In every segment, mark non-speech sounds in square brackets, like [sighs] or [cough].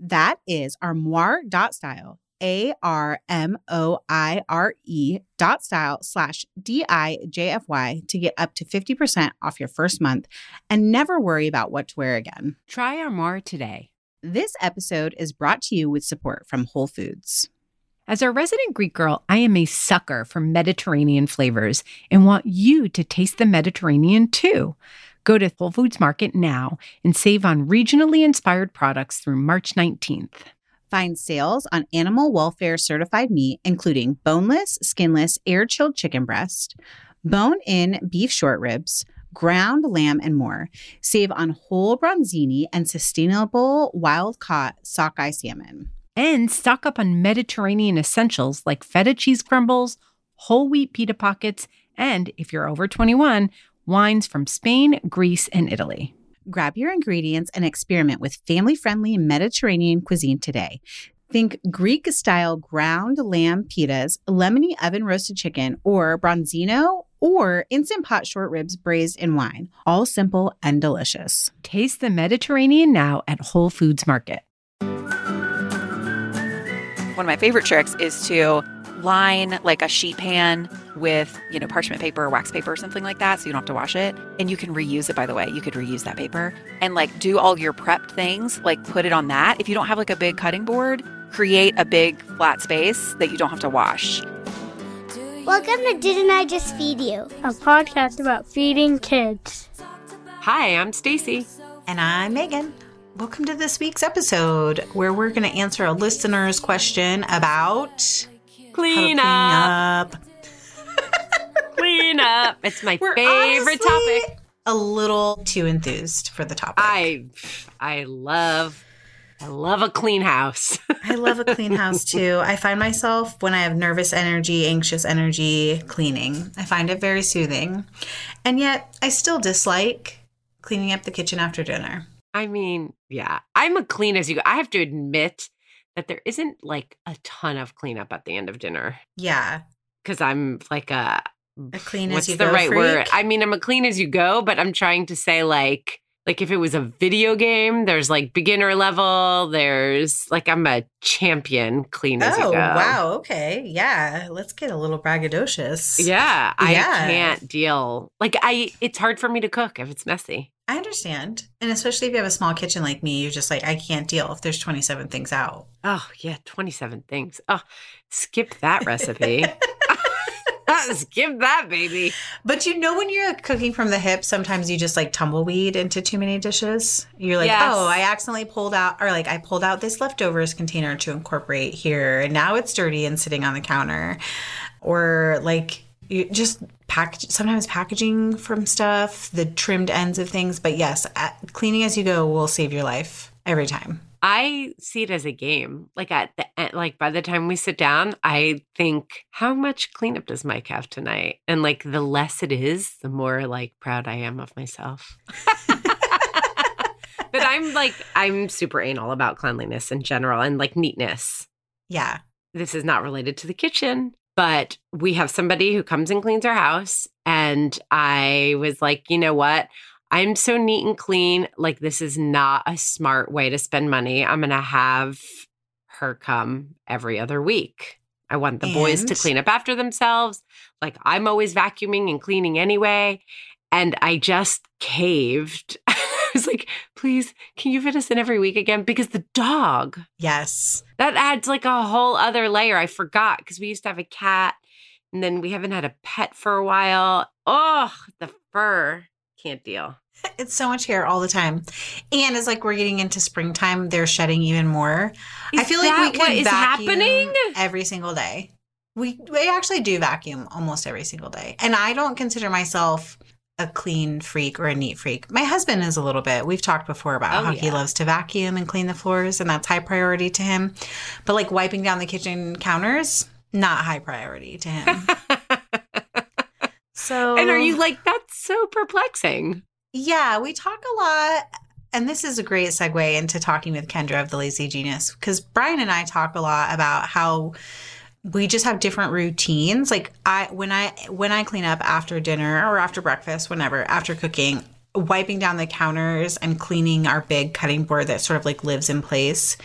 That is armoire.style, A R M O I R E dot style slash D I J F Y to get up to 50% off your first month and never worry about what to wear again. Try Armoire today. This episode is brought to you with support from Whole Foods. As a resident Greek girl, I am a sucker for Mediterranean flavors and want you to taste the Mediterranean too. Go to Whole Foods Market now and save on regionally inspired products through March 19th. Find sales on animal welfare certified meat, including boneless, skinless, air chilled chicken breast, bone in beef short ribs, ground lamb, and more. Save on whole bronzini and sustainable wild caught sockeye salmon. And stock up on Mediterranean essentials like feta cheese crumbles, whole wheat pita pockets, and if you're over 21, wines from Spain, Greece, and Italy. Grab your ingredients and experiment with family friendly Mediterranean cuisine today. Think Greek style ground lamb pitas, lemony oven roasted chicken, or bronzino or instant pot short ribs braised in wine. All simple and delicious. Taste the Mediterranean now at Whole Foods Market. One of my favorite tricks is to line like a sheet pan with, you know, parchment paper or wax paper or something like that so you don't have to wash it. And you can reuse it, by the way. You could reuse that paper and like do all your prepped things, like put it on that. If you don't have like a big cutting board, create a big flat space that you don't have to wash. Welcome to Didn't I Just Feed You? A podcast about feeding kids. Hi, I'm Stacy. And I'm Megan. Welcome to this week's episode where we're going to answer a listener's question about Clean how to up. [laughs] Clean up. It's my We're favorite topic. A little too enthused for the topic. I I love I love a clean house. [laughs] I love a clean house too. I find myself when I have nervous energy, anxious energy, cleaning. I find it very soothing. And yet I still dislike cleaning up the kitchen after dinner. I mean, yeah, I'm a clean as you go. I have to admit that there isn't like a ton of cleanup at the end of dinner Yeah. because I'm like a A [sighs] clean what's as you go. That's the go right freak. word? I mean, I'm a clean as you go, but I'm trying to say like like if it was a video game, there's like beginner level, there's like I'm a champion clean as you Oh, go. wow. Okay. Yeah. Let's get a little braggadocious. Yeah, I Yeah. can't deal. Like I it's hard for me to cook if it's messy. I understand. And especially if you have a small kitchen like me, you're just like, I can't deal if there's 27 things out. Oh, yeah, 27 things. Oh, skip that recipe. [laughs] skip that, baby. But you know, when you're cooking from the hip, sometimes you just like tumbleweed into too many dishes. You're like, Yes. oh, I accidentally pulled out, or like I pulled out this leftovers container to incorporate here, and now it's dirty and sitting on the counter. Or like you just package, sometimes packaging from stuff, the trimmed ends of things. But yes, cleaning as you go will save your life every time. I see it as a game. Like at the end, like by the time we sit down, I think, how much cleanup does Mike have tonight? And like the less it is, the more like proud I am of myself. [laughs] but I'm like, I'm super anal about cleanliness in general and like neatness. Yeah. this is not related to the kitchen, but we have somebody who comes and cleans our house. And I was like, you know what? I'm so neat and clean. Like, this is not a smart way to spend money. I'm going to have her come every other week. I want the boys to clean up after themselves. Like I'm always vacuuming and cleaning anyway. And I just caved. [laughs] I was like, please, can you fit us in every week again? Because the dog, Yes. that adds like a whole other layer. I forgot because we used to have a cat and then we haven't had a pet for a while. Oh, the fur. Can't deal. [laughs] It's so much hair all the time. And it's like we're getting into springtime, they're shedding even more. I Is feel like we that could what is vacuum happening? every single day. We we actually do vacuum almost every single day. And I don't consider myself a clean freak or a neat freak. My husband is a little bit. We've talked before about Oh, how he loves to vacuum and clean the floors and that's high priority to him. But like wiping down the kitchen counters, not high priority to him. [laughs] so and are you like, that's so perplexing? Yeah, we talk a lot. And this is a great segue into talking with Kendra of the Lazy Genius because Brian and I talk a lot about how we just have different routines. Like I when I when I clean up after dinner or after breakfast, whenever, after cooking, wiping down the counters and cleaning our big cutting board that sort of like lives in place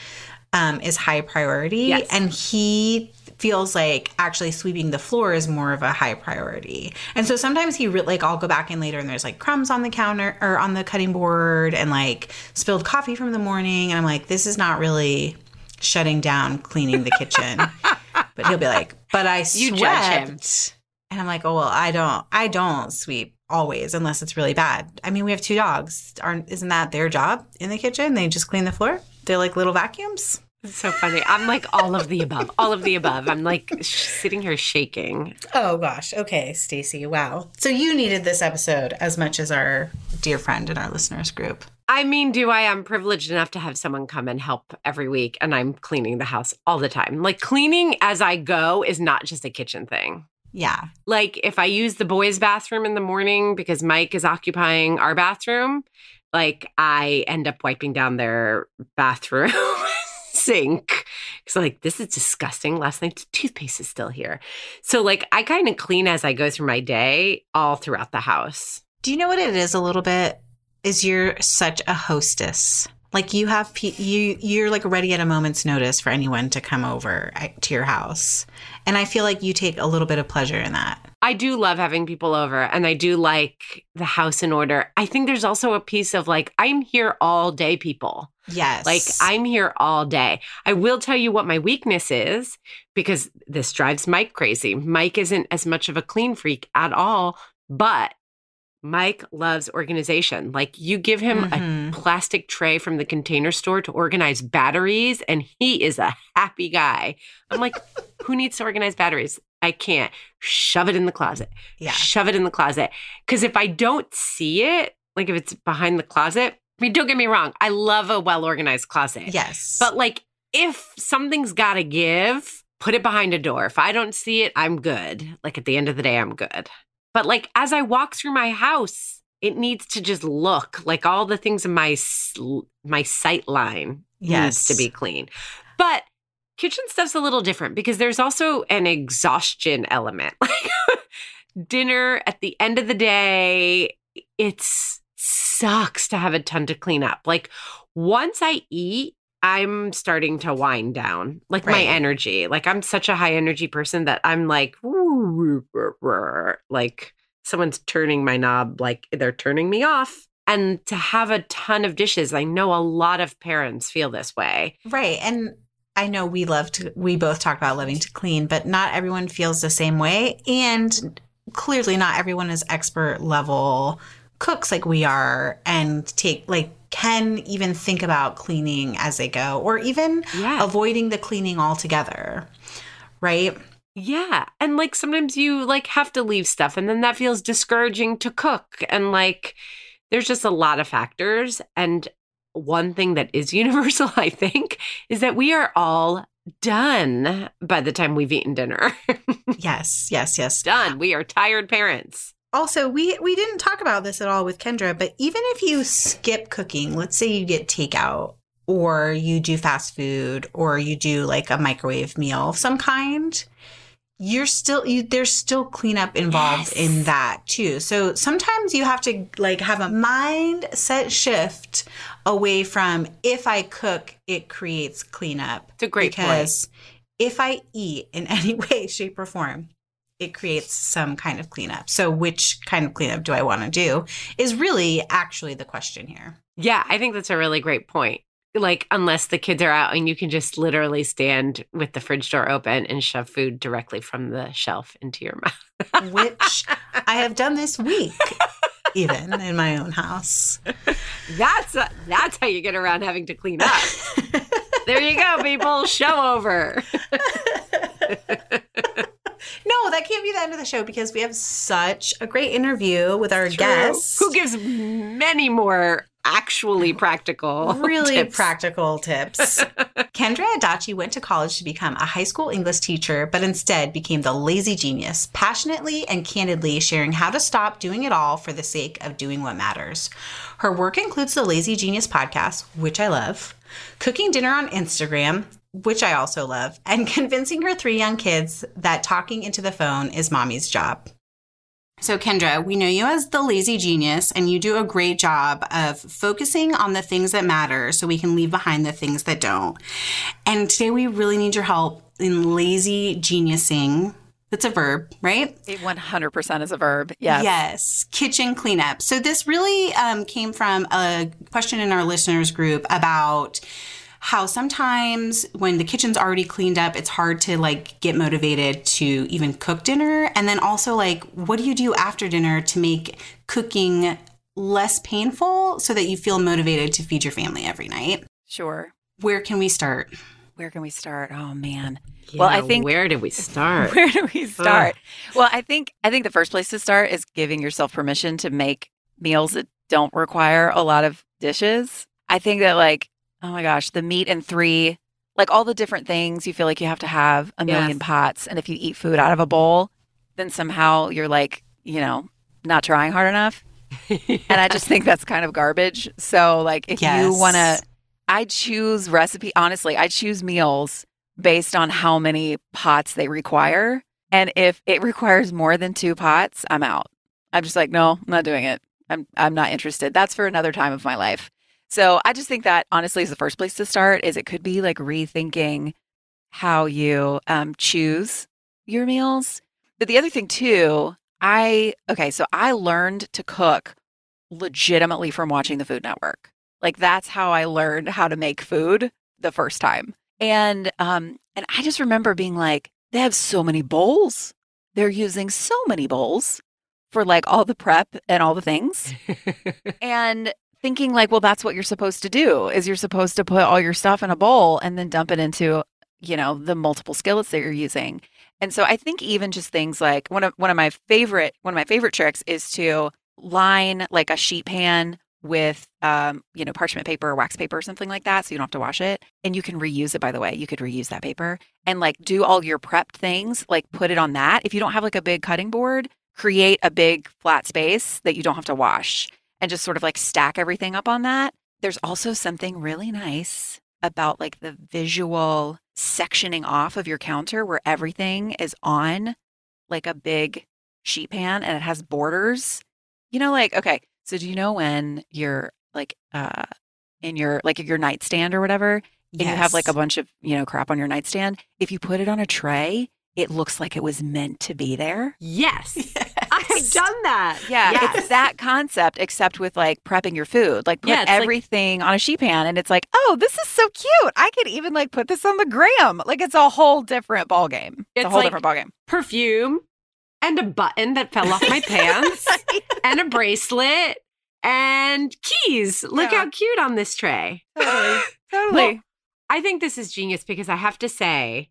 um, is high priority. Yes. And he feels like actually sweeping the floor is more of a high priority. And so sometimes he re- like I'll go back in later and there's like crumbs on the counter or on the cutting board and like spilled coffee from the morning and I'm like this is not really shutting down cleaning the kitchen. [laughs] but he'll be like, "But I [laughs] You swept." judge him. And I'm like, "Oh, well, I don't I don't sweep always unless it's really bad. I mean, we have two dogs. Aren't isn't that their job in the kitchen? They just clean the floor. They're like little vacuums." It's so funny. I'm like all of the above, all of the above. I'm like sh- sitting here shaking. Oh gosh. Okay, Stacy. Wow. So you needed this episode as much as our dear friend in our listeners group. I mean, do I? I'm privileged enough to have someone come and help every week, and I'm cleaning the house all the time. Like, cleaning as I go is not just a kitchen thing. Yeah. Like, if I use the boys' bathroom in the morning because Mike is occupying our bathroom, like, I end up wiping down their bathroom [laughs] sink. Because, like, this is disgusting. Last night's toothpaste is still here. So, like, I kind of clean as I go through my day all throughout the house. Do you know what it is a little bit? Is you're such a hostess. Like you have pe- you you're like ready at a moment's notice for anyone to come over uh, to your house. And I feel like you take a little bit of pleasure in that. I do love having people over and I do like the house in order. I think there's also a piece of like, I'm here all day, people. Yes. Like, I'm here all day. I will tell you what my weakness is because this drives Mike crazy. Mike isn't as much of a clean freak at all, but Mike loves organization. Like, you give him a Mhm. plastic tray from the container store to organize batteries, and he is a happy guy. I'm like, [laughs] who needs to organize batteries? I can't. Shove it in the closet. Yeah. Shove it in the closet. Because if I don't see it, like if it's behind the closet, I mean, don't get me wrong. I love a well organized closet. Yes. But like, if something's got to give, put it behind a door. If I don't see it, I'm good. Like at the end of the day, I'm good. But like, as I walk through my house, it needs to just look like all the things in my my sight line needs to be clean. But kitchen stuff's a little different because there's also an exhaustion element. [laughs] Like dinner at the end of the day, it sucks to have a ton to clean up. Like once I eat, I'm starting to wind down, like my energy. Like I'm such a high energy person that I'm like, like someone's turning my knob, like they're turning me off. And to have a ton of dishes, I know a lot of parents feel this way. Right. And I know we love to, we both talk about loving to clean, but not everyone feels the same way. And clearly, not everyone is expert level cooks like we are and take, like, can even think about cleaning as they go or even Yeah. avoiding the cleaning altogether. Right. Yeah. And like sometimes you like have to leave stuff and then that feels discouraging to cook. And like there's just a lot of factors. And one thing that is [laughs] universal, I think, is that we are all done by the time we've eaten dinner. [laughs] Yes. Yes. Yes. done. We are tired parents. Also, we we didn't talk about this at all with Kendra, but even if you skip cooking, let's say you get takeout or you do fast food or you do like a microwave meal of some kind, you're still you there's still cleanup involved Yes. in that too. So sometimes you have to like have a mindset shift away from if I cook, it creates cleanup. It's a great point. because if I eat in [laughs] any way, shape, or form, it creates some kind of cleanup. So, which kind of cleanup do I want to do is really actually the question here. Yeah, I think that's a really great point. Like, unless the kids are out and you can just literally stand with the fridge door open and shove food directly from the shelf into your [laughs] mouth. Which I have done this week, even in my own house. That's that's how you get around having to clean up. [laughs] there you go, people. Show over. [laughs] [laughs] No, that can't be the end of the show because we have such a great interview with our guest. Who gives many more actually practical, really tips. practical tips. [laughs] Kendra Adachi went to college to become a high school English teacher, but instead became the lazy genius, passionately and candidly sharing how to stop doing it all for the sake of doing what matters. Her work includes the Lazy Genius podcast, which I love, cooking dinner on Instagram, which I also love, and [laughs] convincing her three young kids that talking into the phone is mommy's job. So, Kendra, we know you as the lazy genius, and you do a great job of focusing on the things that matter so we can leave behind the things that don't. And today we really need your help in lazy geniusing. That's a verb, right? It 100% is a verb. Yes. Yes, kitchen cleanup. So this really um, came from a question in our listeners group about how sometimes when the kitchen's already cleaned up, it's hard to like get motivated to even cook dinner. And then also like, what do you do after dinner to make cooking less painful so that you feel motivated to feed your family every night? Sure. Where can we start? Where can we start? Oh man. Well, I think- where do we start? [laughs] Where do we start? Well, I think I think the first place to start is giving yourself permission to make meals that don't require a lot of dishes. I think that like, oh my gosh, the meat and three, like all the different things you feel like you have to have a million Yes. pots, and if you eat food out of a bowl, then somehow you're like, you know, not trying hard enough. [laughs] And I just think that's kind of garbage. So like, if you want to, I choose recipe. Honestly, I choose meals based on how many pots they require. And if it requires more than two pots, I'm out. I'm just like, no, I'm not doing it. I'm I'm not interested. That's for another time of my life. So I just think that honestly is the first place to start. Is it could be like rethinking how you um, choose your meals. But the other thing too, I okay, so I learned to cook legitimately from watching the Food Network. Like that's how I learned how to make food the first time. And um and I just remember being like, they have so many bowls. They're using so many bowls for like all the prep and all the things. [laughs] and thinking like, well, that's what you're supposed to do is you're supposed to put all your stuff in a bowl and then dump it into, you know, the multiple skillets that you're using. And so I think even just things like one of one of my favorite one of my favorite tricks is to line like a sheet pan with um, you know, parchment paper or wax paper or something like that. So you don't have to wash it. And you can reuse it, by the way. You could reuse that paper and like do all your prepped things, like put it on that. If you don't have like a big cutting board, create a big flat space that you don't have to wash and just sort of like stack everything up on that. There's also something really nice about like the visual sectioning off of your counter where everything is on like a big sheet pan and it has borders. You know, like, okay, so do you know when you're like uh in your like your nightstand or whatever, and you have like a bunch of, you know, crap on your nightstand, if you put it on a tray, it looks like it was meant to be there. yes. I've done that. Yeah, Yes. it's that concept, except with like prepping your food. Like put Yeah, it's like- everything on a sheet pan, and it's like, oh, this is so cute. I could even like put this on the gram. Like it's a whole different ball game. It's, It's a whole like- different ball game. perfume and a button that fell off my [laughs] pants and a bracelet and keys. Look Yeah. how cute on this tray. Totally, [laughs] totally. Well, I think this is genius because I have to say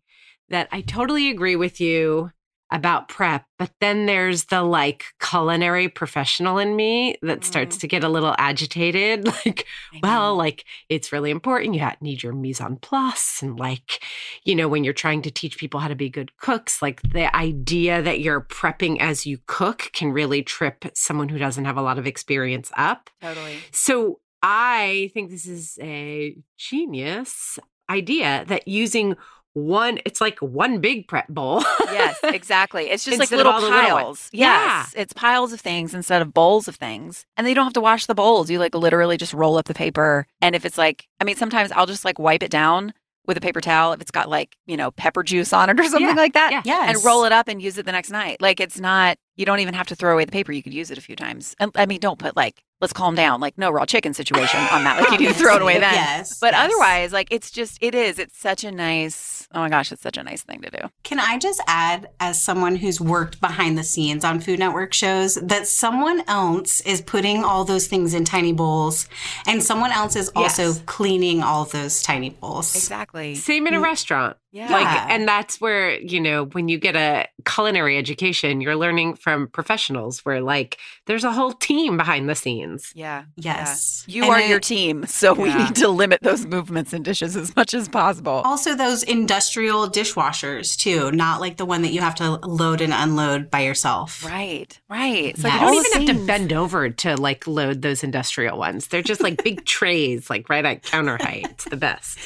that I totally agree with you about prep, but then there's the like culinary professional in me that starts Mm. to get a little agitated. [laughs] Like, well, like it's really important. You need your mise en place. And like, you know, when you're trying to teach people how to be good cooks, like the idea that you're prepping as you cook can really trip someone who doesn't have a lot of experience up. totally. So I think this is a genius idea that using one. It's like one big prep bowl. yes, [laughs] exactly. It's just like little all the little piles. ones. yes, it's piles of things instead of bowls of things. And then you don't have to wash the bowls. You like literally just roll up the paper. And if it's like, I mean, sometimes I'll just like wipe it down with a paper towel if it's got like, you know, pepper juice on it or something Yeah, like that. yeah. Yes. And roll it up and use it the next night. Like it's not, you don't even have to throw away the paper. You could use it a few times. And I mean, don't put like, let's calm down, like no raw chicken situation on that. Like you need to [laughs] throw it away then. Yes. But yes. otherwise, like it's just, it is. It's such a nice, oh my gosh, it's such a nice thing to do. Can I just add, as someone who's worked behind the scenes on Food Network shows, that someone else is putting all those things in tiny bowls and someone else is also Yes. cleaning all those tiny bowls. Exactly. Same in a mm. restaurant. Yeah. Like, and that's where, you know, when you get a culinary education, you're learning from professionals where, like, there's a whole team behind the scenes. yeah. Yes. You And are I- your team, so we need to limit those movements in dishes as much as possible. Also, those industrial dishwashers, too, not like the one that you have to load and unload by yourself. Right, right. It's you like don't even have to bend over to like load those industrial ones. They're just like big [laughs] trays, like right at counter height. It's the best.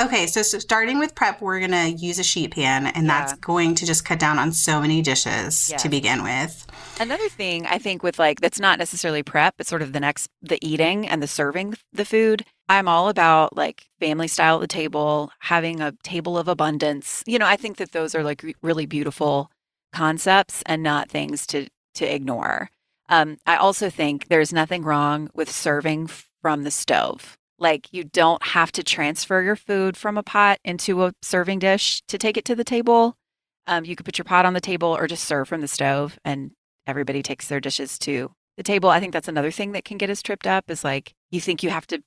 Okay, so, so starting with prep, we're going to use a sheet pan, and that's going to just cut down on so many dishes Yes. to begin with. Another thing I think with like that's not necessarily prep, but sort of the next the eating and the serving the food. I'm all about like family style at the table, having a table of abundance. You know, I think that those are like re- really beautiful concepts and not things to to ignore. Um, I also think there's nothing wrong with serving from the stove. Like you don't have to transfer your food from a pot into a serving dish to take it to the table. Um, you could put your pot on the table or just serve from the stove and everybody takes their dishes to the table. I think that's another thing that can get us tripped up is like you think you have to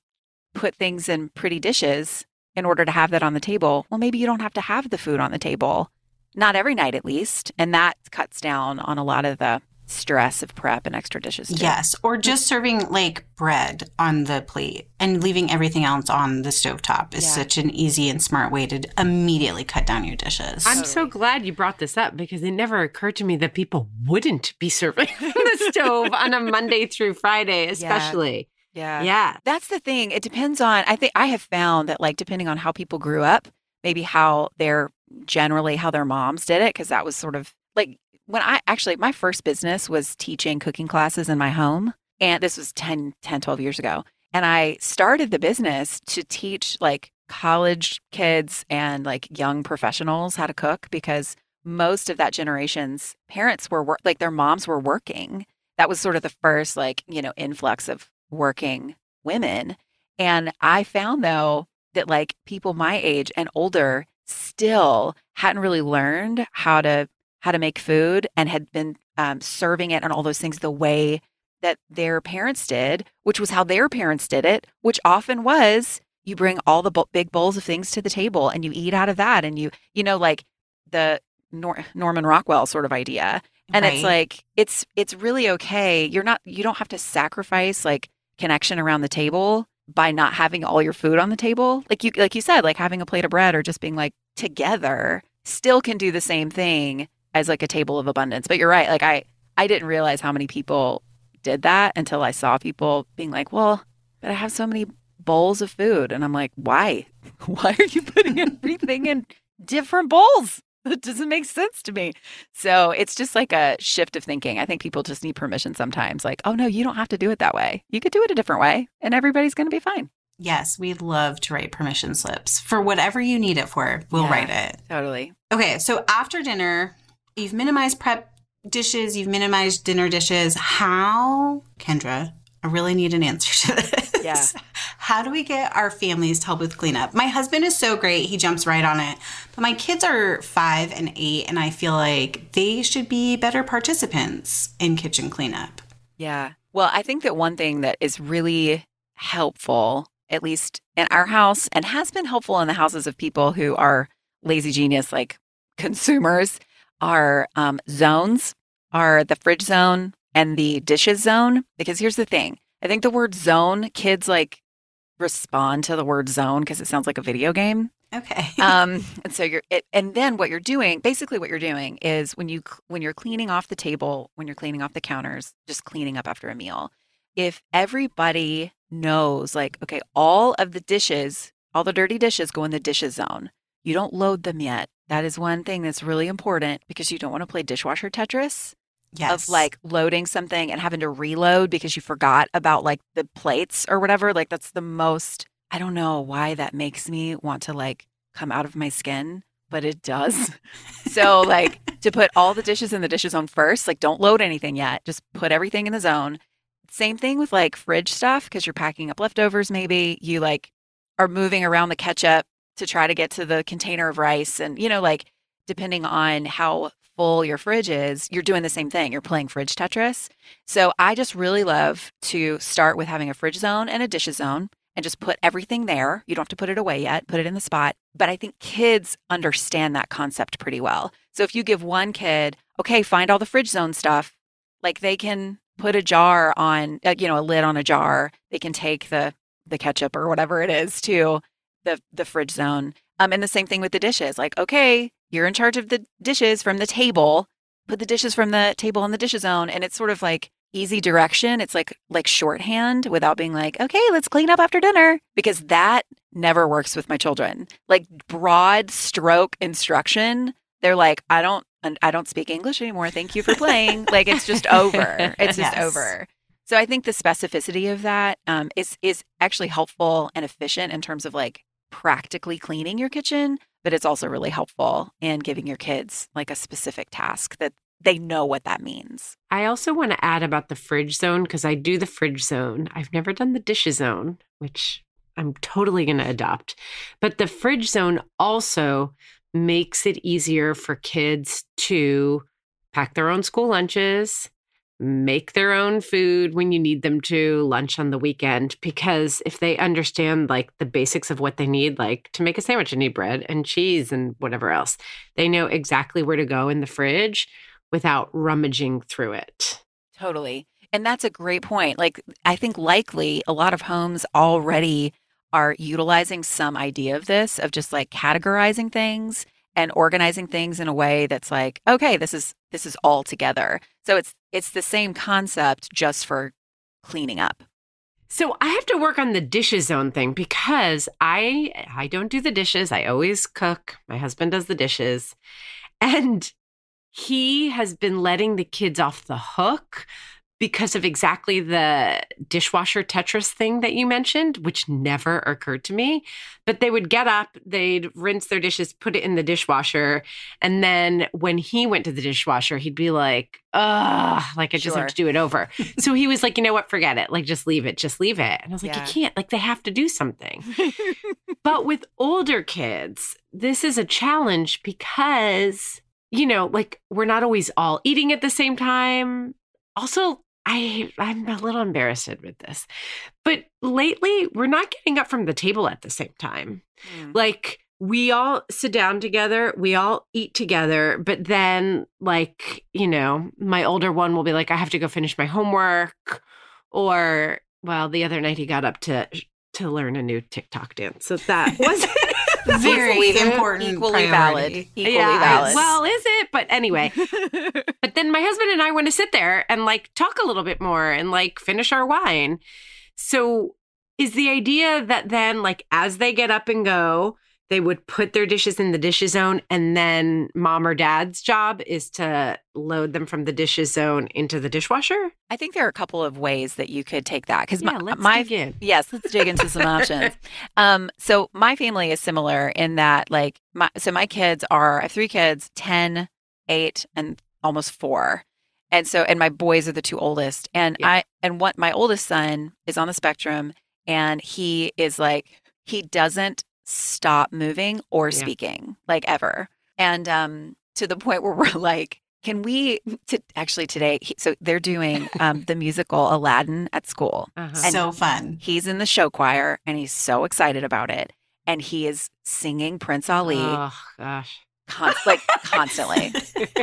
put things in pretty dishes in order to have that on the table. Well, maybe you don't have to have the food on the table, not every night at least. And that cuts down on a lot of the stress of prep and extra dishes. Too. Yes, or just serving like bread on the plate and leaving everything else on the stovetop is Yeah. such an easy and smart way to immediately cut down your dishes. I'm so glad you brought this up because it never occurred to me that people wouldn't be serving [laughs] the stove on a Monday through Friday, especially. Yeah. Yeah. That's the thing. It depends on, I think I have found that, like, depending on how people grew up, maybe how they're generally how their moms did it, because that was sort of like when I actually, my first business was teaching cooking classes in my home. And this was 10, 10, 12 years ago. And I started the business to teach like college kids and like young professionals how to cook because most of that generation's parents were wor- like their moms were working. That was sort of the first like, you know, influx of working women. And I found though that like people my age and older still hadn't really learned how to how to make food and had been um, serving it and all those things the way that their parents did, which was how their parents did it, which often was you bring all the bo- big bowls of things to the table and you eat out of that and you you know like the Nor- Norman Rockwell sort of idea. And it's like it's it's really okay. You're not you don't have to sacrifice like connection around the table by not having all your food on the table. Like you like you said like having a plate of bread or just being like together still can do the same thing as like a table of abundance but you're right like i i didn't realize how many people did that until i saw people being like well but i have so many bowls of food and i'm like why [laughs] why are you putting [laughs] everything in different bowls it doesn't make sense to me so it's just like a shift of thinking. I think people just need permission sometimes. Like, oh no, you don't have to do it that way. You could do it a different way and everybody's going to be fine. yes, we'd love to write permission slips for whatever you need it for. We'll Yeah. write it. Totally. Okay, so after dinner, you've minimized prep dishes, you've minimized dinner dishes. How, Kendra, I really need an answer to this. Yeah. [laughs] How do we get our families to help with cleanup? My husband is so great, he jumps right on it. But my kids are five and eight, and I feel like they should be better participants in kitchen cleanup. Yeah. Well, I think that one thing that is really helpful, at least in our house, and has been helpful in the houses of people who are lazy genius like consumers, are um, zones, are the fridge zone and the dishes zone. Because here's the thing I think the word zone, kids like respond to the word zone because it sounds like a video game. Okay. um, [laughs] and so you're, it, and then what you're doing, basically, what you're doing is when you when you're cleaning off the table, when you're cleaning off the counters, just cleaning up after a meal. If everybody knows, like, okay, all of the dishes, all the dirty dishes go in the dishes zone. you don't load them yet. That is one thing that's really important because you don't want to play dishwasher Tetris Yes. of like loading something and having to reload because you forgot about like the plates or whatever. Like that's the most I don't know why that makes me want to like come out of my skin, but it does. [laughs] so like to put all the dishes in the dishes zone first, like don't load anything yet. Just put everything in the zone. Same thing with like fridge stuff because you're packing up leftovers maybe. You like are moving around the ketchup to try to get to the container of rice and you know like depending on how full your fridge is, you're doing the same thing. You're playing fridge Tetris. So I just really love to start with having a fridge zone and a dishes zone and just put everything there. You don't have to put it away yet, put it in the spot. But I think kids understand that concept pretty well. So if you give one kid, okay, find all the fridge zone stuff, like they can put a jar on, uh, you know, a lid on a jar. They can take the the ketchup or whatever it is to the the fridge zone. Um, and the same thing with the dishes. Like, okay, you're in charge of the dishes from the table. Put the dishes from the table on the dishes zone, and it's sort of like easy direction. It's like like shorthand without being like, okay, let's clean up after dinner because that never works with my children. Like broad stroke instruction, they're like, I don't I don't speak English anymore. Thank you for playing. [laughs] like it's just over. It's just Yes. over. So I think the specificity of that um, is is actually helpful and efficient in terms of like practically cleaning your kitchen, but it's also really helpful in giving your kids like a specific task that they know what that means. I also want to add about the fridge zone because I do the fridge zone. I've never done the dishes zone, which I'm totally going to adopt. But the fridge zone also makes it easier for kids to pack their own school lunches, make their own food when you need them to, lunch on the weekend. Because if they understand like the basics of what they need, like to make a sandwich, you need bread and cheese and whatever else, they know exactly where to go in the fridge without rummaging through it. Totally. And that's a great point. Like, I think likely a lot of homes already are utilizing some idea of this, of just like categorizing things and organizing things in a way that's like, okay, this is this is all together. So it's it's the same concept just for cleaning up. So I have to work on the dishes zone thing because I I don't do the dishes. I always cook. My husband does the dishes. And he has been letting the kids off the hook because of exactly the dishwasher Tetris thing that you mentioned, which never occurred to me. But they would get up, they'd rinse their dishes, put it in the dishwasher. And then when he went to the dishwasher, he'd be like, ugh, like I just Sure. have to do it over. so he was like, you know what, forget it. Like, just leave it, just leave it. And I was like, Yeah. you can't, like, they have to do something. [laughs] but with older kids, this is a challenge because, you know, like we're not always all eating at the same time. Also, I I'm a little embarrassed with this. But lately, we're not getting up from the table at the same time. Mm. Like we all sit down together, we all eat together, but then like, you know, my older one will be like I have to go finish my homework or well, the other night he got up to to learn a new TikTok dance. So that wasn't Very Equally- important equally valid. Equally yeah, valid. Well, is it? But anyway. [laughs] but then my husband and I want to sit there and like talk a little bit more and like finish our wine. So is the idea that then like as they get up and go, they would put their dishes in the dishes zone and then mom or dad's job is to load them from the dishes zone into the dishwasher? I think there are a couple of ways that you could take that because Yeah, my, my yes, let's dig into some options. [laughs] Um, so my family is similar in that like my so my kids are I have three kids, 10, 8, and almost four. And so and my boys are the two oldest. And Yeah. I and what my oldest son is on the spectrum and he is like he doesn't stop moving or Yeah. speaking like ever. And um to the [laughs] point where we're like can we to actually today he, so they're doing um [laughs] the musical Aladdin at school. Uh-huh. And- so fun. He's in the show choir and he's so excited about it. And he is singing Prince Ali Oh gosh. Con- like constantly.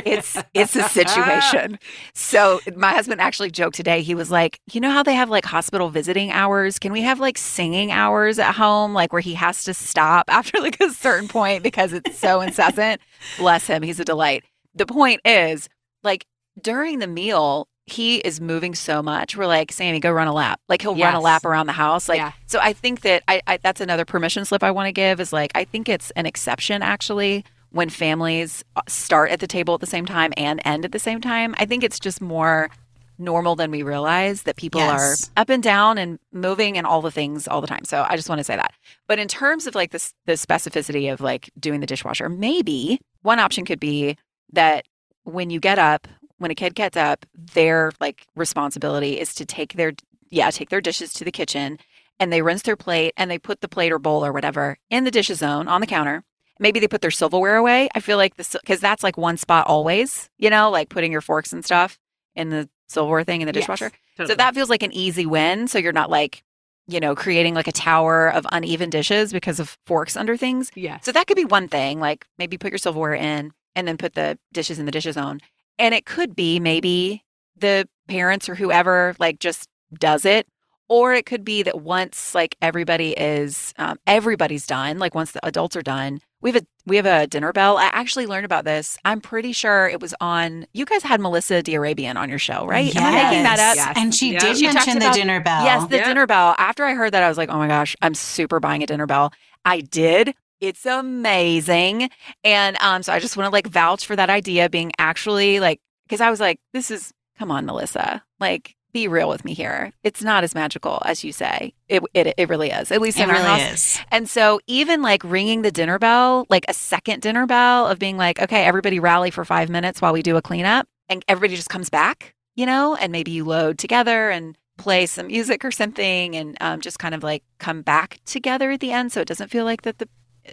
It's it's a situation. So my husband actually joked today. He was like, "You know how they have like hospital visiting hours? Can we have like singing hours at home like where he has to stop after like a certain point because it's so incessant?" Bless him. He's a delight. The point is, like during the meal, he is moving so much. We're like, Sammy, go run a lap. Like he'll run a lap around the house. Like Yeah. so I think that I, I that's another permission slip I want to give is like I think it's an exception actually when families uh, start at the table at the same time and end at the same time. I think it's just more normal than we realize that people Yes. are up and down and moving and all the things all the time. So I just want to say that. But in terms of like this the specificity of like doing the dishwasher, maybe one option could be that when you get up, when a kid gets up, their like responsibility is to take their yeah, take their dishes to the kitchen and they rinse their plate and they put the plate or bowl or whatever in the dishes zone on the counter. Maybe they put their silverware away. I feel like this because that's like one spot always, you know, like putting your forks and stuff in the silverware thing in the dishwasher. So that feels like an easy win. So you're not like, you know, creating like a tower of uneven dishes because of forks under things. yeah. So that could be one thing, like maybe put your silverware in and then put the dishes in the dishes zone. And it could be maybe the parents or whoever like just does it. Or it could be that once like everybody is um, everybody's done, like once the adults are done, we have a we have a dinner bell. I actually learned about this. I'm pretty sure it was on. You guys had Melissa D'Arabian on your show, right? Am I making that up? Yes. And she Yeah. did She talked mention the about- dinner bell. Yes, the Yeah. dinner bell. After I heard that, I was like, oh my gosh, I'm super buying a dinner bell. I did. It's amazing. And um, so I just want to like vouch for that idea being actually like, because I was like, this is, come on, Melissa. Like, be real with me here. It's not as magical as you say. It, it, it really is, at least it in our really house. is. And so even like ringing the dinner bell, like a second dinner bell of being like, okay, everybody rally for five minutes while we do a cleanup and everybody just comes back, you know, and maybe you load together and play some music or something and um, just kind of like come back together at the end. So it doesn't feel like that the,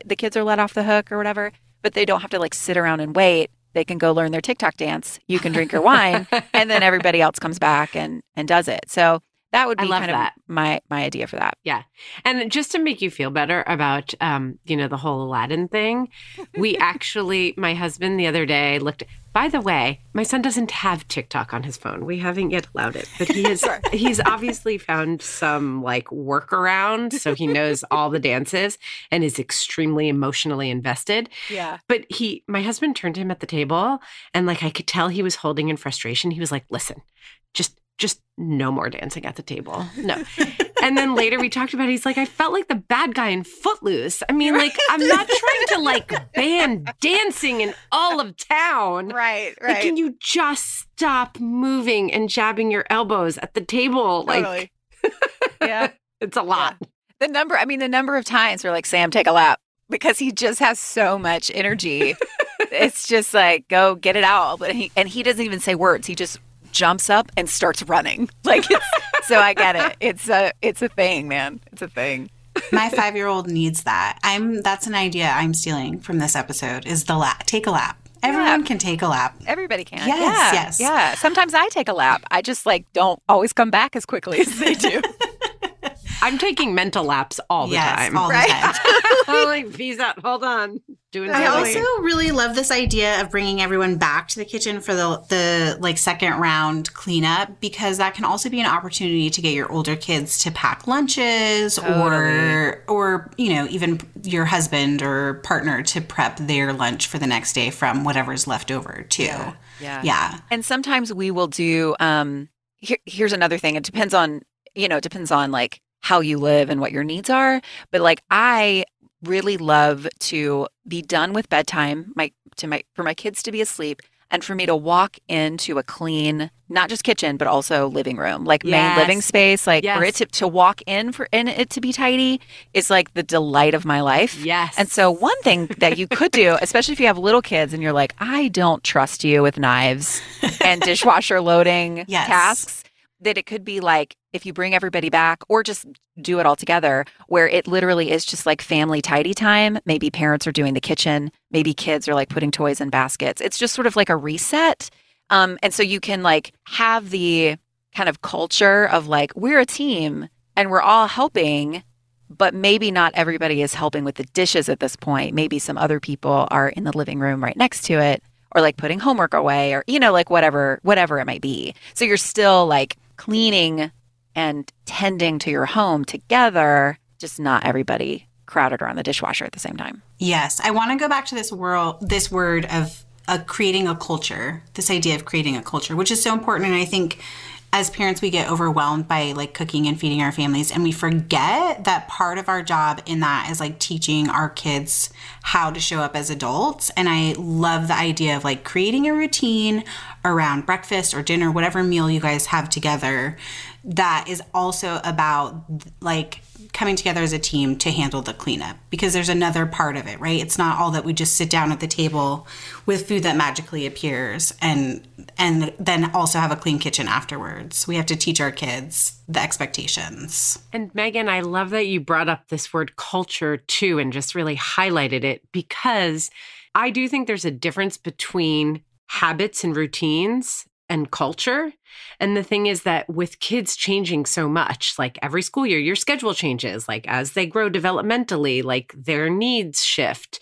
the kids are let off the hook or whatever, but they don't have to like sit around and wait. They can go learn their TikTok dance. You can drink your wine and then everybody else comes back and, and does it. So that would I be love kind that. of my, my idea for that. Yeah, and just to make you feel better about, um, you know, the whole Aladdin thing, we [laughs] actually, my husband the other day looked. By the way, my son doesn't have TikTok on his phone. We haven't yet allowed it, but he [laughs] is. he's obviously found some like workaround, so he knows [laughs] all the dances and is extremely emotionally invested. Yeah. But he, my husband turned to him at the table and like I could tell he was holding in frustration. He was like, listen, just, just no more dancing at the table. No. and then later we talked about it. He's like, I felt like the bad guy in Footloose. I mean, like, I'm not trying to like ban dancing in all of town. Right. Like, can you just stop moving and jabbing your elbows at the table? Like, [laughs] yeah. it's a lot. The number, I mean, the number of times we're like, Sam, take a lap because he just has so much energy. [laughs] it's just like, go get it out. But he, and he doesn't even say words. He just jumps up and starts running. [laughs] Like, it's, so I get it. It's a, it's a thing, man. It's a thing. My five year old needs that. I'm that's an idea I'm stealing from this episode is the lap. Take a lap. Everyone can take a lap. Everybody can. Yes, yeah, yes. Yeah. Sometimes I take a lap. I just like don't always come back as quickly as they do. [laughs] I'm taking mental laps all the yes, time. all the time. I'm [laughs] like, peace out. Hold on. Doing I also really love this idea of bringing everyone back to the kitchen for the the like second round cleanup because that can also be an opportunity to get your older kids to pack lunches or or you know even your husband or partner to prep their lunch for the next day from whatever's left over too. Yeah. Yeah. And sometimes we will do um here, here's another thing. It depends on, you know, it depends on like how you live and what your needs are, but like I really love to be done with bedtime, my to my for my kids to be asleep and for me to walk into a clean not just kitchen but also living room, like main living space, like for it to, to walk in for in it to be tidy is like the delight of my life. Yes. And so, one thing that you could do, especially if you have little kids and you're like, I don't trust you with knives and [laughs] dishwasher loading Yes. tasks, that it could be like if you bring everybody back or just do it all together, where it literally is just like family tidy time. Maybe parents are doing the kitchen, maybe kids are like putting toys in baskets. It's just sort of like a reset. Um, and so you can like have the kind of culture of like, we're a team and we're all helping but maybe not everybody is helping with the dishes at this point. Maybe some other people are in the living room right next to it or like putting homework away or you know like whatever whatever it might be. So you're still like cleaning and tending to your home together, just not everybody crowded around the dishwasher at the same time. Yes, I want to go back to this world, this word of a creating a culture, this idea of creating a culture, which is so important. And I think as parents, we get overwhelmed by like cooking and feeding our families, and we forget that part of our job in that is like teaching our kids how to show up as adults. And I love the idea of like creating a routine around breakfast or dinner, whatever meal you guys have together, that is also about like coming together as a team to handle the cleanup because there's another part of it, right? It's not all that we just sit down at the table with food that magically appears and and then also have a clean kitchen afterwards. We have to teach our kids the expectations. And Megan, I love that you brought up this word culture too and just really highlighted it because I do think there's a difference between habits and routines and culture. And the thing is that with kids changing so much, like every school year, your schedule changes, like as they grow developmentally, like their needs shift.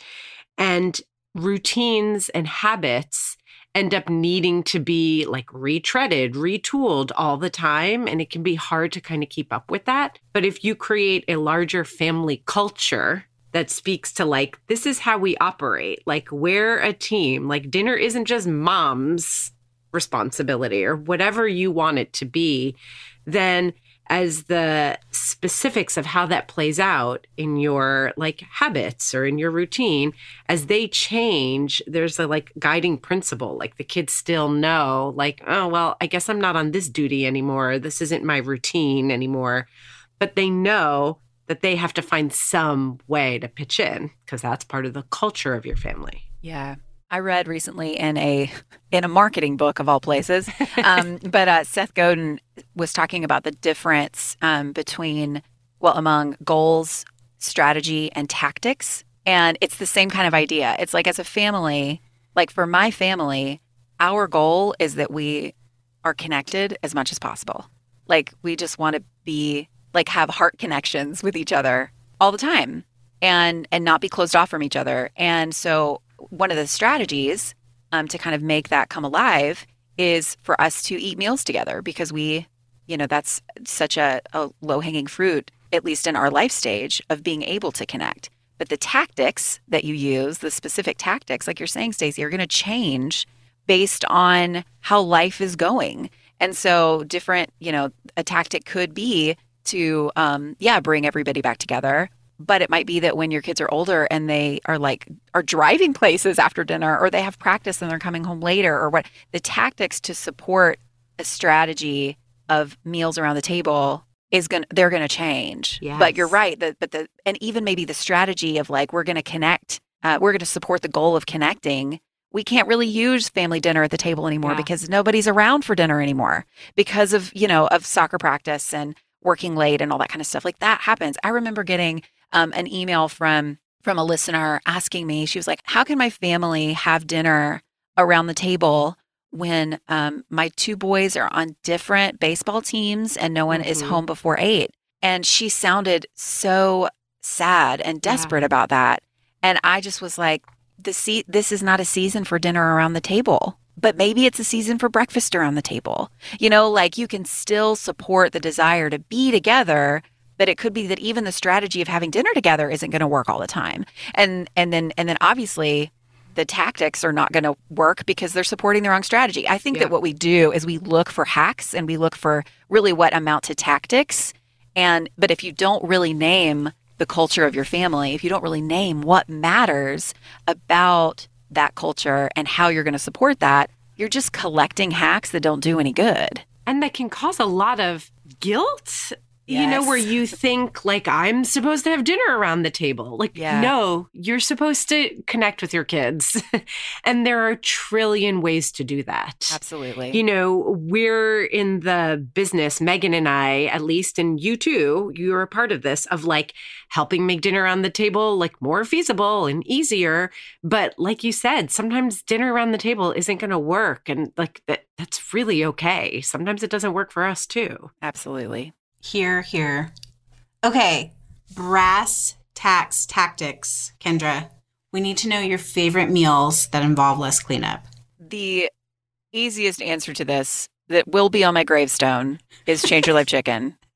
And routines and habits end up needing to be like retreaded, retooled all the time. And it can be hard to kind of keep up with that. But if you create a larger family culture, that speaks to like this is how we operate like we're a team like dinner isn't just mom's responsibility or whatever you want it to be, then as the specifics of how that plays out in your like habits or in your routine as they change there's a like guiding principle. Like the kids still know like oh well i guess i'm not on this duty anymore. This isn't my routine anymore. But they know that they have to find some way to pitch in because that's part of the culture of your family. Yeah I read recently in a in a marketing book of all places, [laughs] um, but uh, Seth Godin was talking about the difference um, between well among goals, strategy, and tactics, and it's the same kind of idea. It's like as a family, like for my family, our goal is that we are connected as much as possible. Like we just want to be like have heart connections with each other all the time and and not be closed off from each other. And so one of the strategies um, to kind of make that come alive is for us to eat meals together because we, you know, that's such a, a low hanging fruit, at least in our life stage, of being able to connect. But the tactics that you use, the specific tactics, like you're saying, Stacie, are going to change based on how life is going. And so, different, you know, a tactic could be to, um, yeah, bring everybody back together but it might be that when your kids are older and they are like are driving places after dinner or they have practice and they're coming home later or what the tactics to support a strategy of meals around the table is going to they're going to change yes. but you're right that but the and even maybe the strategy of like we're going to connect uh, we're going to support the goal of connecting we can't really use family dinner at the table anymore yeah. because nobody's around for dinner anymore because of you know of soccer practice and working late and all that kind of stuff like that happens i remember getting um, an email from from a listener asking me. She was like, "How can my family have dinner around the table when um, my two boys are on different baseball teams and no one mm-hmm. is home before eight? And she sounded so sad and desperate yeah. about that. And I just was like, "The se- this is not a season for dinner around the table." But maybe it's a season for breakfast around the table. You know, like you can still support the desire to be together, that it could be that even the strategy of having dinner together isn't going to work all the time. And and then and then obviously the tactics are not going to work because they're supporting the wrong strategy. I think yeah. that what we do is we look for hacks and we look for really what amount to tactics. And but if you don't really name the culture of your family, if you don't really name what matters about that culture and how you're going to support that, you're just collecting hacks that don't do any good. And that can cause a lot of guilt Yes. You know, where you think, like, I'm supposed to have dinner around the table. Like, yeah. no, you're supposed to connect with your kids. [laughs] and there are a trillion ways to do that. Absolutely. You know, we're in the business, Meghan and I, at least, and you too, you're a part of this, of like helping make dinner around the table like more feasible and easier. But like you said, sometimes dinner around the table isn't going to work. And like, that, that's really okay. Sometimes it doesn't work for us too. Absolutely. Here, here. Okay, brass tacks tactics, Kendra. We need to know your favorite meals that involve less cleanup. The easiest answer to this that will be on my gravestone is change your life chicken. [laughs]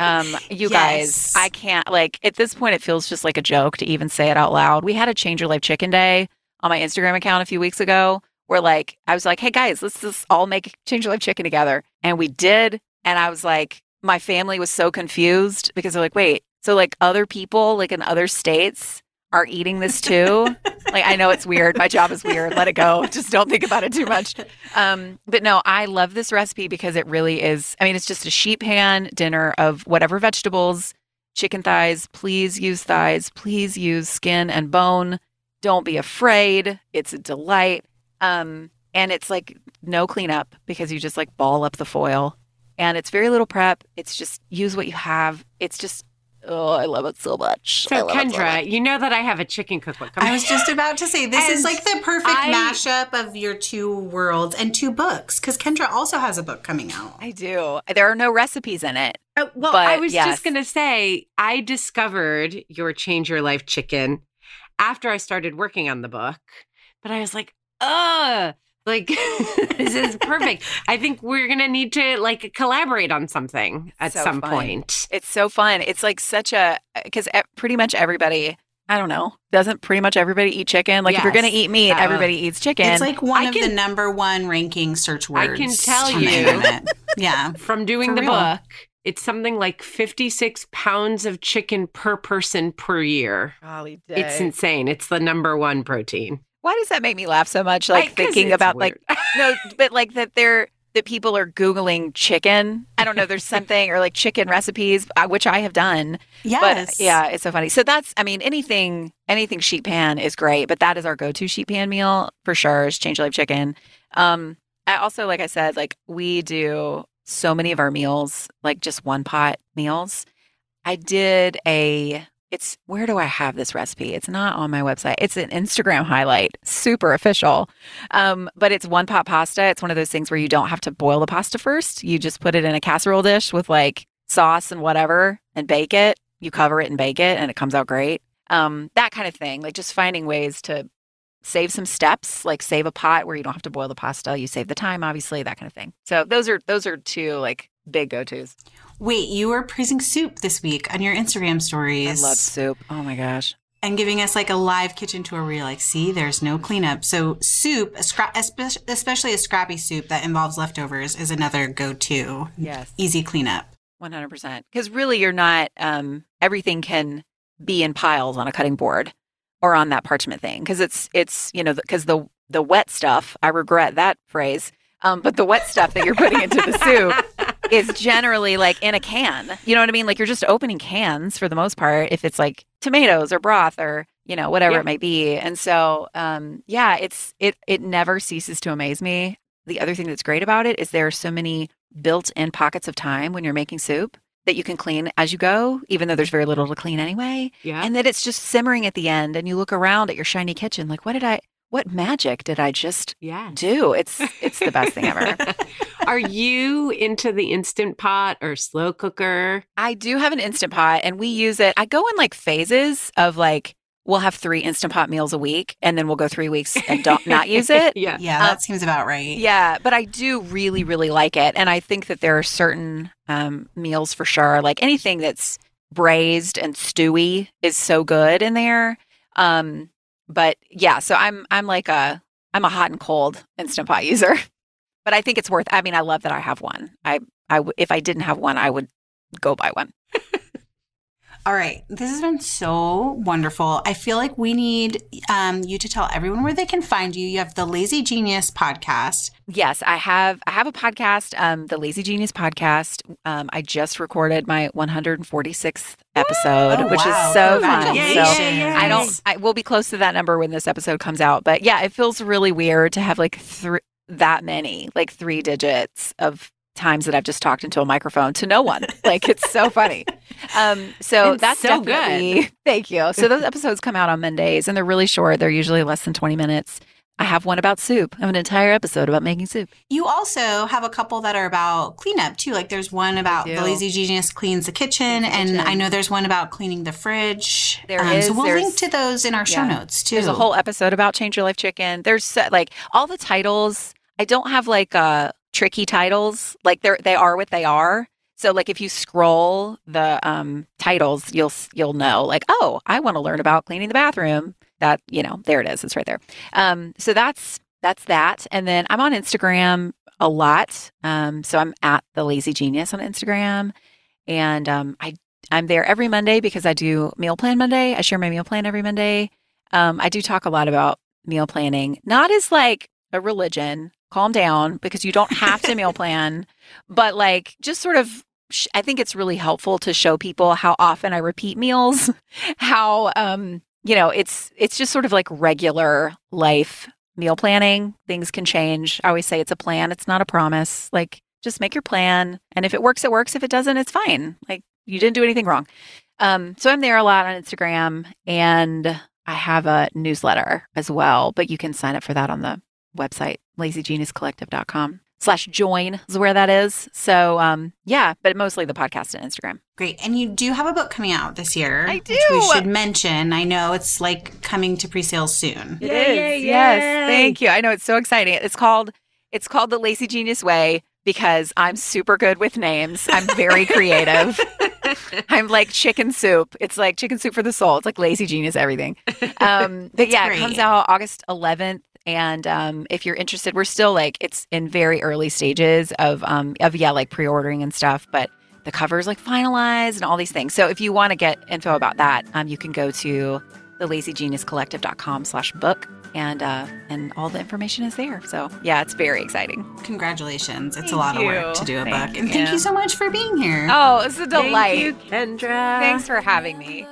Um, you yes. guys, I can't like at this point it feels just like a joke to even say it out loud. We had a change your life chicken day on my Instagram account a few weeks ago where like I was like, hey guys, let's just all make change your life chicken together. And we did. And I was like, my family was so confused because they're like, wait, so like other people like in other states are eating this too. [laughs] like I know it's weird. My job is weird. Let it go. [laughs] Just don't think about it too much. Um, but no, I love this recipe because it really is. I mean, it's just a sheet pan dinner of whatever vegetables, chicken thighs. Please use thighs. Please use skin and bone. Don't be afraid. It's a delight. Um, and it's like no cleanup because you just like ball up the foil. And it's very little prep. It's just use what you have. It's just Oh, I love it so much. So, Kendra, you know that I have a chicken cookbook. Coming out. I was just about to say this is like the perfect I- mashup of your two worlds and two books because Kendra also has a book coming out. I do. There are no recipes in it. Oh, well, But, I was yes. just going to say, I discovered your Change Your Life Chicken after I started working on the book, but I was like, ugh, like [laughs] this is perfect. I think we're going to need to like collaborate on something at So some fun. point. It's so fun. It's like such a because pretty much everybody. I don't know. Doesn't pretty much everybody eat chicken? Like if you're gonna eat meat, Uh, everybody eats chicken. It's like one I of can- the number one ranking search words. I can tell you- yeah. [laughs] From doing For the real. book, it's something like 56 pounds of chicken per person per year. Golly It's insane. It's the number one protein. Why does that make me laugh so much? Like I- thinking about like [laughs] no, but like that they're that people are googling chicken. I don't know. There's [laughs] something or like chicken recipes, uh, which I have done. Yes. But yeah, it's so funny. So that's, I mean, anything, anything sheet pan is great, but that is our go-to sheet pan meal for sure. Is change your life chicken. Um, I also, like I said, like we do so many of our meals, like just one pot meals. I did a. It's where do I have this recipe? It's not on my website. It's an Instagram highlight, super official. Um, but it's one pot pasta. It's one of those things where you don't have to boil the pasta first. You just put it in a casserole dish with like sauce and whatever and bake it. You cover it and bake it and it comes out great. Um, that kind of thing. Like just finding ways to save some steps, like save a pot where you don't have to boil the pasta. You save the time, obviously, that kind of thing. So those are those are two like big go-tos. Wait, you were praising soup this week on your Instagram stories. I love soup. Oh my gosh. and giving us like a live kitchen tour where you're like, see, there's no cleanup. So soup, a scra- especially a scrappy soup that involves leftovers, is another go-to. Yes. Easy cleanup. 100%. Because really, you're not, um, everything can be in piles on a cutting board or on that parchment thing. Because it's, it's, you know, because the, the wet stuff, I regret that phrase, um, but the wet stuff that you're putting into the soup [laughs] is generally like in a can. You know what I mean? Like you're just opening cans for the most part if it's like tomatoes or broth or, you know, whatever Yeah. it might be. And so, um, yeah, it's, it, it never ceases to amaze me. The other thing that's great about it is there are so many built in pockets of time when you're making soup that you can clean as you go, even though there's very little to clean anyway. Yeah. And that it's just simmering at the end and you look around at your shiny kitchen like, what did I, what magic did I just yeah. do? It's, it's the best thing ever. [laughs] Are you into the instant pot or slow cooker? I do have an instant pot and we use it. I go in like phases of like, we'll have three instant pot meals a week and then we'll go three weeks and don't not use it. [laughs] Yeah. Yeah, Uh, that seems about right. Yeah, but I do really, really like it. And I think that there are certain um, meals for sure, like anything that's braised and stewy is so good in there. Um, but yeah, so I'm I'm like a I'm a hot and cold instant pot user. [laughs] But I think it's worth. I mean, I love that I have one. I I if I didn't have one, I would go buy one. [laughs] All right. This has been so wonderful. I feel like we need um, you to tell everyone where they can find you. You have the Lazy Genius podcast. Yes, I have. I have a podcast, um, the Lazy Genius podcast. Um, I just recorded my 146th episode, Oh, which wow. is so fun. So I don't. I will be close to that number when this episode comes out. But yeah, it feels really weird to have like three that many, like three digits of times that I've just talked into a microphone to no one. like it's so funny. Um, so It's that's so good. thank you. So those episodes come out on Mondays, and they're really short. They're usually less than twenty minutes. I have one about soup. I have an entire episode about making soup. You also have a couple that are about cleanup too. Like there's one about the Lazy Genius cleans the kitchen, Cleans the and. I know there's one about cleaning the fridge. There um, is. So we'll link to those in our show Yeah. notes too. There's a whole episode about Change Your Life Chicken. There's so- like all the titles. I don't have like uh tricky titles. Like they're they are what they are. So like if you scroll the um titles, you'll you'll know like oh I want to learn about cleaning the bathroom. That you know there it is. It's right there. Um, so that's that's that. And then I'm on Instagram a lot. Um, so I'm at the Lazy Genius on Instagram, and um, I I'm there every Monday because I do meal plan Monday. I share my meal plan every Monday. Um, I do talk a lot about meal planning, not as like a religion. Calm down because you don't have to meal [laughs] plan, but like just sort of I think it's really helpful to show people how often I repeat meals, [laughs] how um you know, it's it's just sort of like regular life meal planning. Things can change. I always say it's a plan, it's not a promise. Like just make your plan and if it works it works, if it doesn't it's fine. Like you didn't do anything wrong. Um so I'm there a lot on Instagram and I have a newsletter as well, but you can sign up for that on the website lazygeniuscollective.com slash join is where that is. So um yeah, but mostly the podcast and Instagram. Great. And you do have a book coming out this year. I do. Which we should mention. I know it's like coming to pre-sale soon. It is. Yes. Thank you. I know it's so exciting. It's called it's called The Lazy Genius Way because I'm super good with names. I'm very creative. [laughs] I'm like chicken soup. It's like chicken soup for the soul. It's like lazy genius everything. [laughs] Um, but yeah, great. it comes out August 11th. And um, if you're interested, we're still like it's in very early stages of um, of yeah, like pre-ordering and stuff. But the cover is like finalized and all these things. So if you want to get info about that, um, you can go to thelazygeniuscollective.com slash book and uh, and all the information is there. So yeah, it's very exciting. Congratulations. It's Thank a lot you. of work to do a Thank book. And thank you so much for being here. Oh, it's a delight. Thank you, Kendra. Thanks for having me.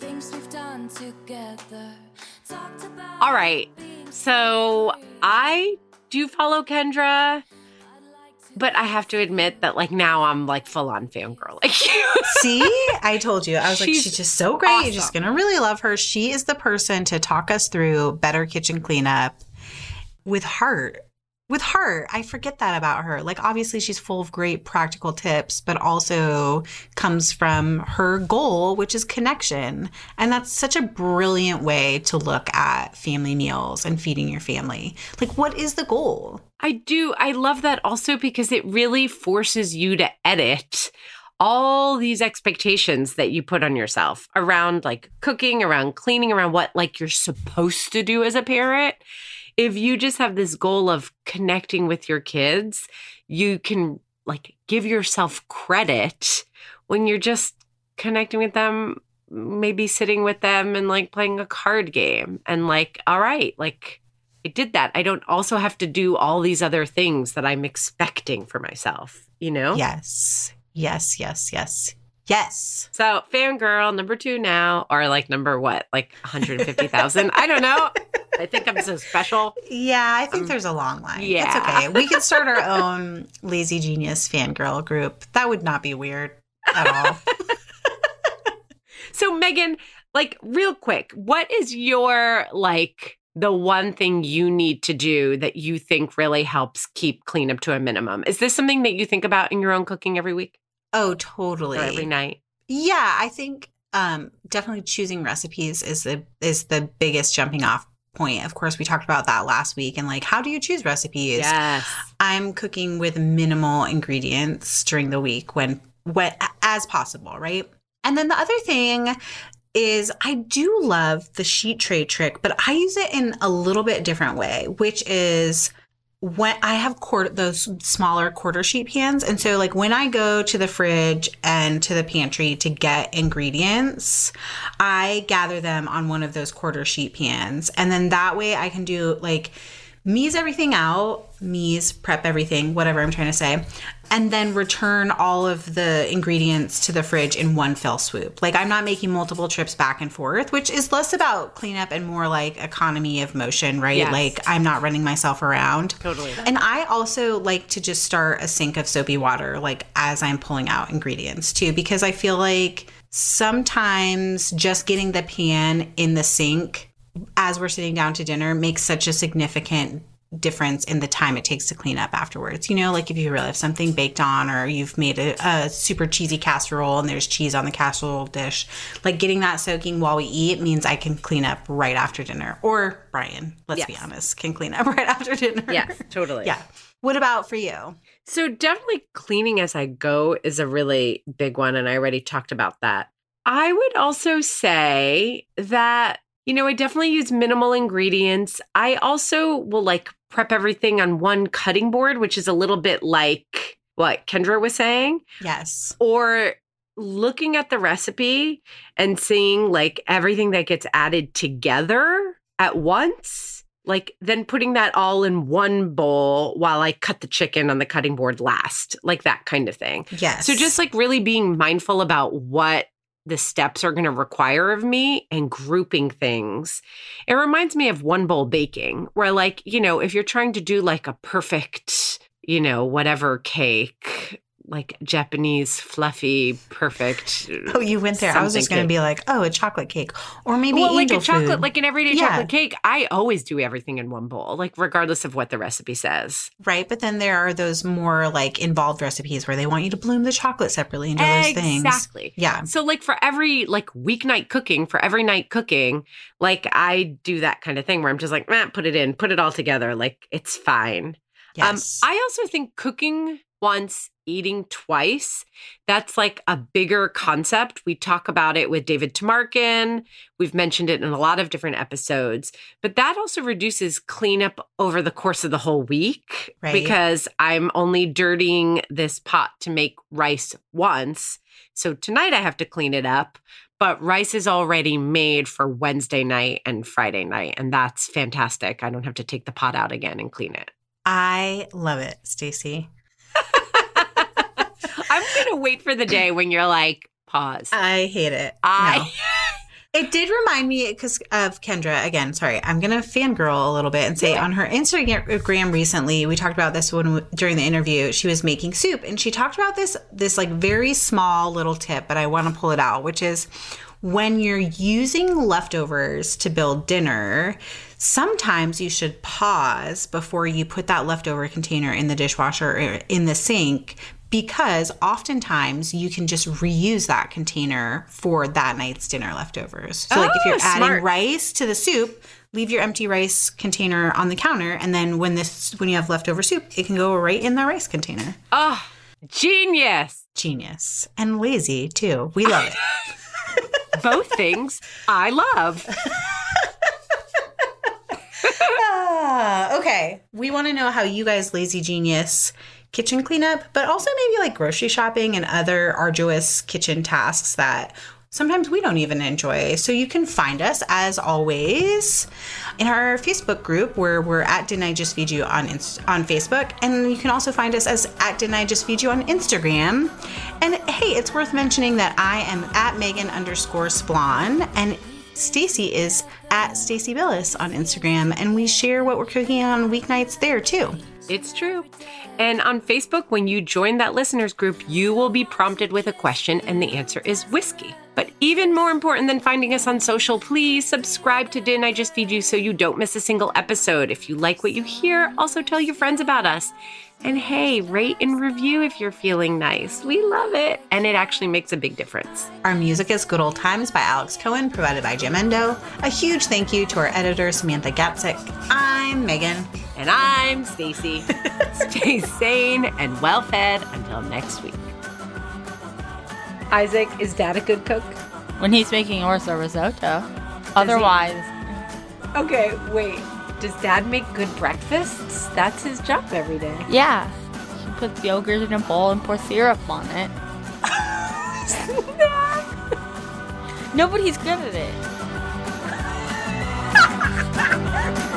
Things we've done together. All right. So I do follow Kendra, but I have to admit that like now I'm like full on fangirl [laughs] like you. See, I told you. I was like, She's she's just so great. You're just going to really love her. She is the person to talk us through better kitchen cleanup with heart. With heart. I forget that about her. Like, obviously, she's full of great practical tips, but also comes from her goal, which is connection. And that's such a brilliant way to look at family meals and feeding your family. Like, what is the goal? I do. I love that also because it really forces you to edit all these expectations that you put on yourself around like cooking, around cleaning, around what like you're supposed to do as a parent. If you just have this goal of connecting with your kids, you can like give yourself credit when you're just connecting with them, maybe sitting with them and like playing a card game and like, all right, like I did that. I don't also have to do all these other things that I'm expecting for myself, you know? Yes. Yes, yes, yes. Yes. So, fangirl number two now, or like number what? Like 150,000? I don't know. I think I'm so special. Yeah, I think Um, there's a long line. yeah. It's okay. We could start our own Lazy Genius fangirl group. That would not be weird at all. [laughs] So, Meghan, like, real quick, what is your like the one thing you need to do that you think really helps keep cleanup to a minimum? Is this something that you think about in your own cooking every week oh, totally. every night? Yeah, I think um, definitely choosing recipes is the is the biggest jumping off point. Of course, we talked about that last week and like how do you choose recipes? Yes. I'm cooking with minimal ingredients during the week when when as possible, right? And then the other thing is I do love the sheet tray trick, but I use it in a little bit different way, which is when I have quarter those smaller quarter sheet pans. And so like when I go to the fridge and to the pantry to get ingredients, I gather them on one of those quarter sheet pans. And then that way I can do like mise everything out, mise prep everything, whatever I'm trying to say, and then return all of the ingredients to the fridge in one fell swoop. Like I'm not making multiple trips back and forth, which is less about cleanup and more like economy of motion, right? Yes. Like I'm not running myself around. Totally. And I also like to just start a sink of soapy water, like as I'm pulling out ingredients too, because I feel like sometimes just getting the pan in the sink as we're sitting down to dinner makes such a significant difference in the time it takes to clean up afterwards. You know, like if you really have something baked on or you've made a, a super cheesy casserole and there's cheese on the casserole dish, like getting that soaking while we eat means I can clean up right after dinner. Or Brian, let's be honest, can clean up [laughs] right after dinner. Yes, totally. Yeah. What about for you? So definitely cleaning as I go is a really big one and I already talked about that. I would also say that You know, I definitely use minimal ingredients. I also will like prep everything on one cutting board, which is a little bit like what Kendra was saying, Yes. or looking at the recipe and seeing like everything that gets added together at once. Like then putting that all in one bowl while I cut the chicken on the cutting board last, like that kind of thing. Yes. So just like really being mindful about what the steps are going to require of me and grouping things. It reminds me of one bowl baking, where like, you know, if you're trying to do like a perfect, you know, whatever cake, like Japanese fluffy perfect. [laughs] Oh, you went there. I was just going to be like, oh, a chocolate cake, or maybe well, like a chocolate, food. like an everyday Yeah. chocolate cake. I always do everything in one bowl, like regardless of what the recipe says. right. But then there are those more like involved recipes where they want you to bloom the chocolate separately and do those things. Exactly. Yeah. So like for every like weeknight cooking, for every night cooking, like I do that kind of thing where I'm just like, eh, put it in, put it all together. Like it's fine. Yes. Um, I also think cooking once, eating twice, that's like a bigger concept. We talk about it with David Tamarkin. We've mentioned it in a lot of different episodes, but that also reduces cleanup over the course of the whole week Right. because I'm only dirtying this pot to make rice once. So tonight I have to clean it up. But rice is already made for Wednesday night and Friday night. And that's fantastic. I don't have to take the pot out again and clean it. I love it, Stacie. I'm gonna wait for the day when you're like, pause. I hate it. I No. [laughs] It did remind me because of Kendra again. Sorry, I'm gonna fangirl a little bit and say on her Instagram recently, we talked about this when during the interview. She was making soup and she talked about this this like very small little tip, but I want to pull it out, which is when you're using leftovers to build dinner. Sometimes you should pause before you put that leftover container in the dishwasher or in the sink because oftentimes you can just reuse that container for that night's dinner leftovers. So, like if Oh, you're adding rice to the soup, leave your empty rice container on the counter, and then when this when you have leftover soup, it can go right in the rice container. oh, genius. Genius and lazy too. We love it. [laughs] [laughs] Both things I love. [laughs] Ah, okay. We want to know how you guys lazy genius kitchen cleanup, but also maybe like grocery shopping and other arduous kitchen tasks that sometimes we don't even enjoy. So you can find us as always in our Facebook group where we're at Didn't I Just Feed You on Inst- on Facebook, and you can also find us as at Didn't I Just Feed You on Instagram. And hey, it's worth mentioning that I am at Meghan underscore Splawn and Stacie is at Stacie Billis on Instagram, and we share what we're cooking on weeknights there too. It's true. And on Facebook, when you join that listeners group, you will be prompted with a question, and the answer is whiskey. But even more important than finding us on social, please subscribe to Didn't I Just Feed You so you don't miss a single episode. If you like what you hear, also tell your friends about us. And hey, rate and review if you're feeling nice. We love it. And it actually makes a big difference. Our music is Good Old Times by Alex Cohen, provided by Jamendo. A huge thank you to our editor, Samantha Gatzik. I'm Meghan. And I'm Stacie. [laughs] Stay sane and well fed until next week. Isaac, is dad a good cook? When he's making orzo risotto. Does Otherwise. He... Okay, wait. Does dad make good breakfasts? That's his job every day. Yeah. He puts yogurt in a bowl and pours syrup on it. [laughs] Nobody's good at it. [laughs]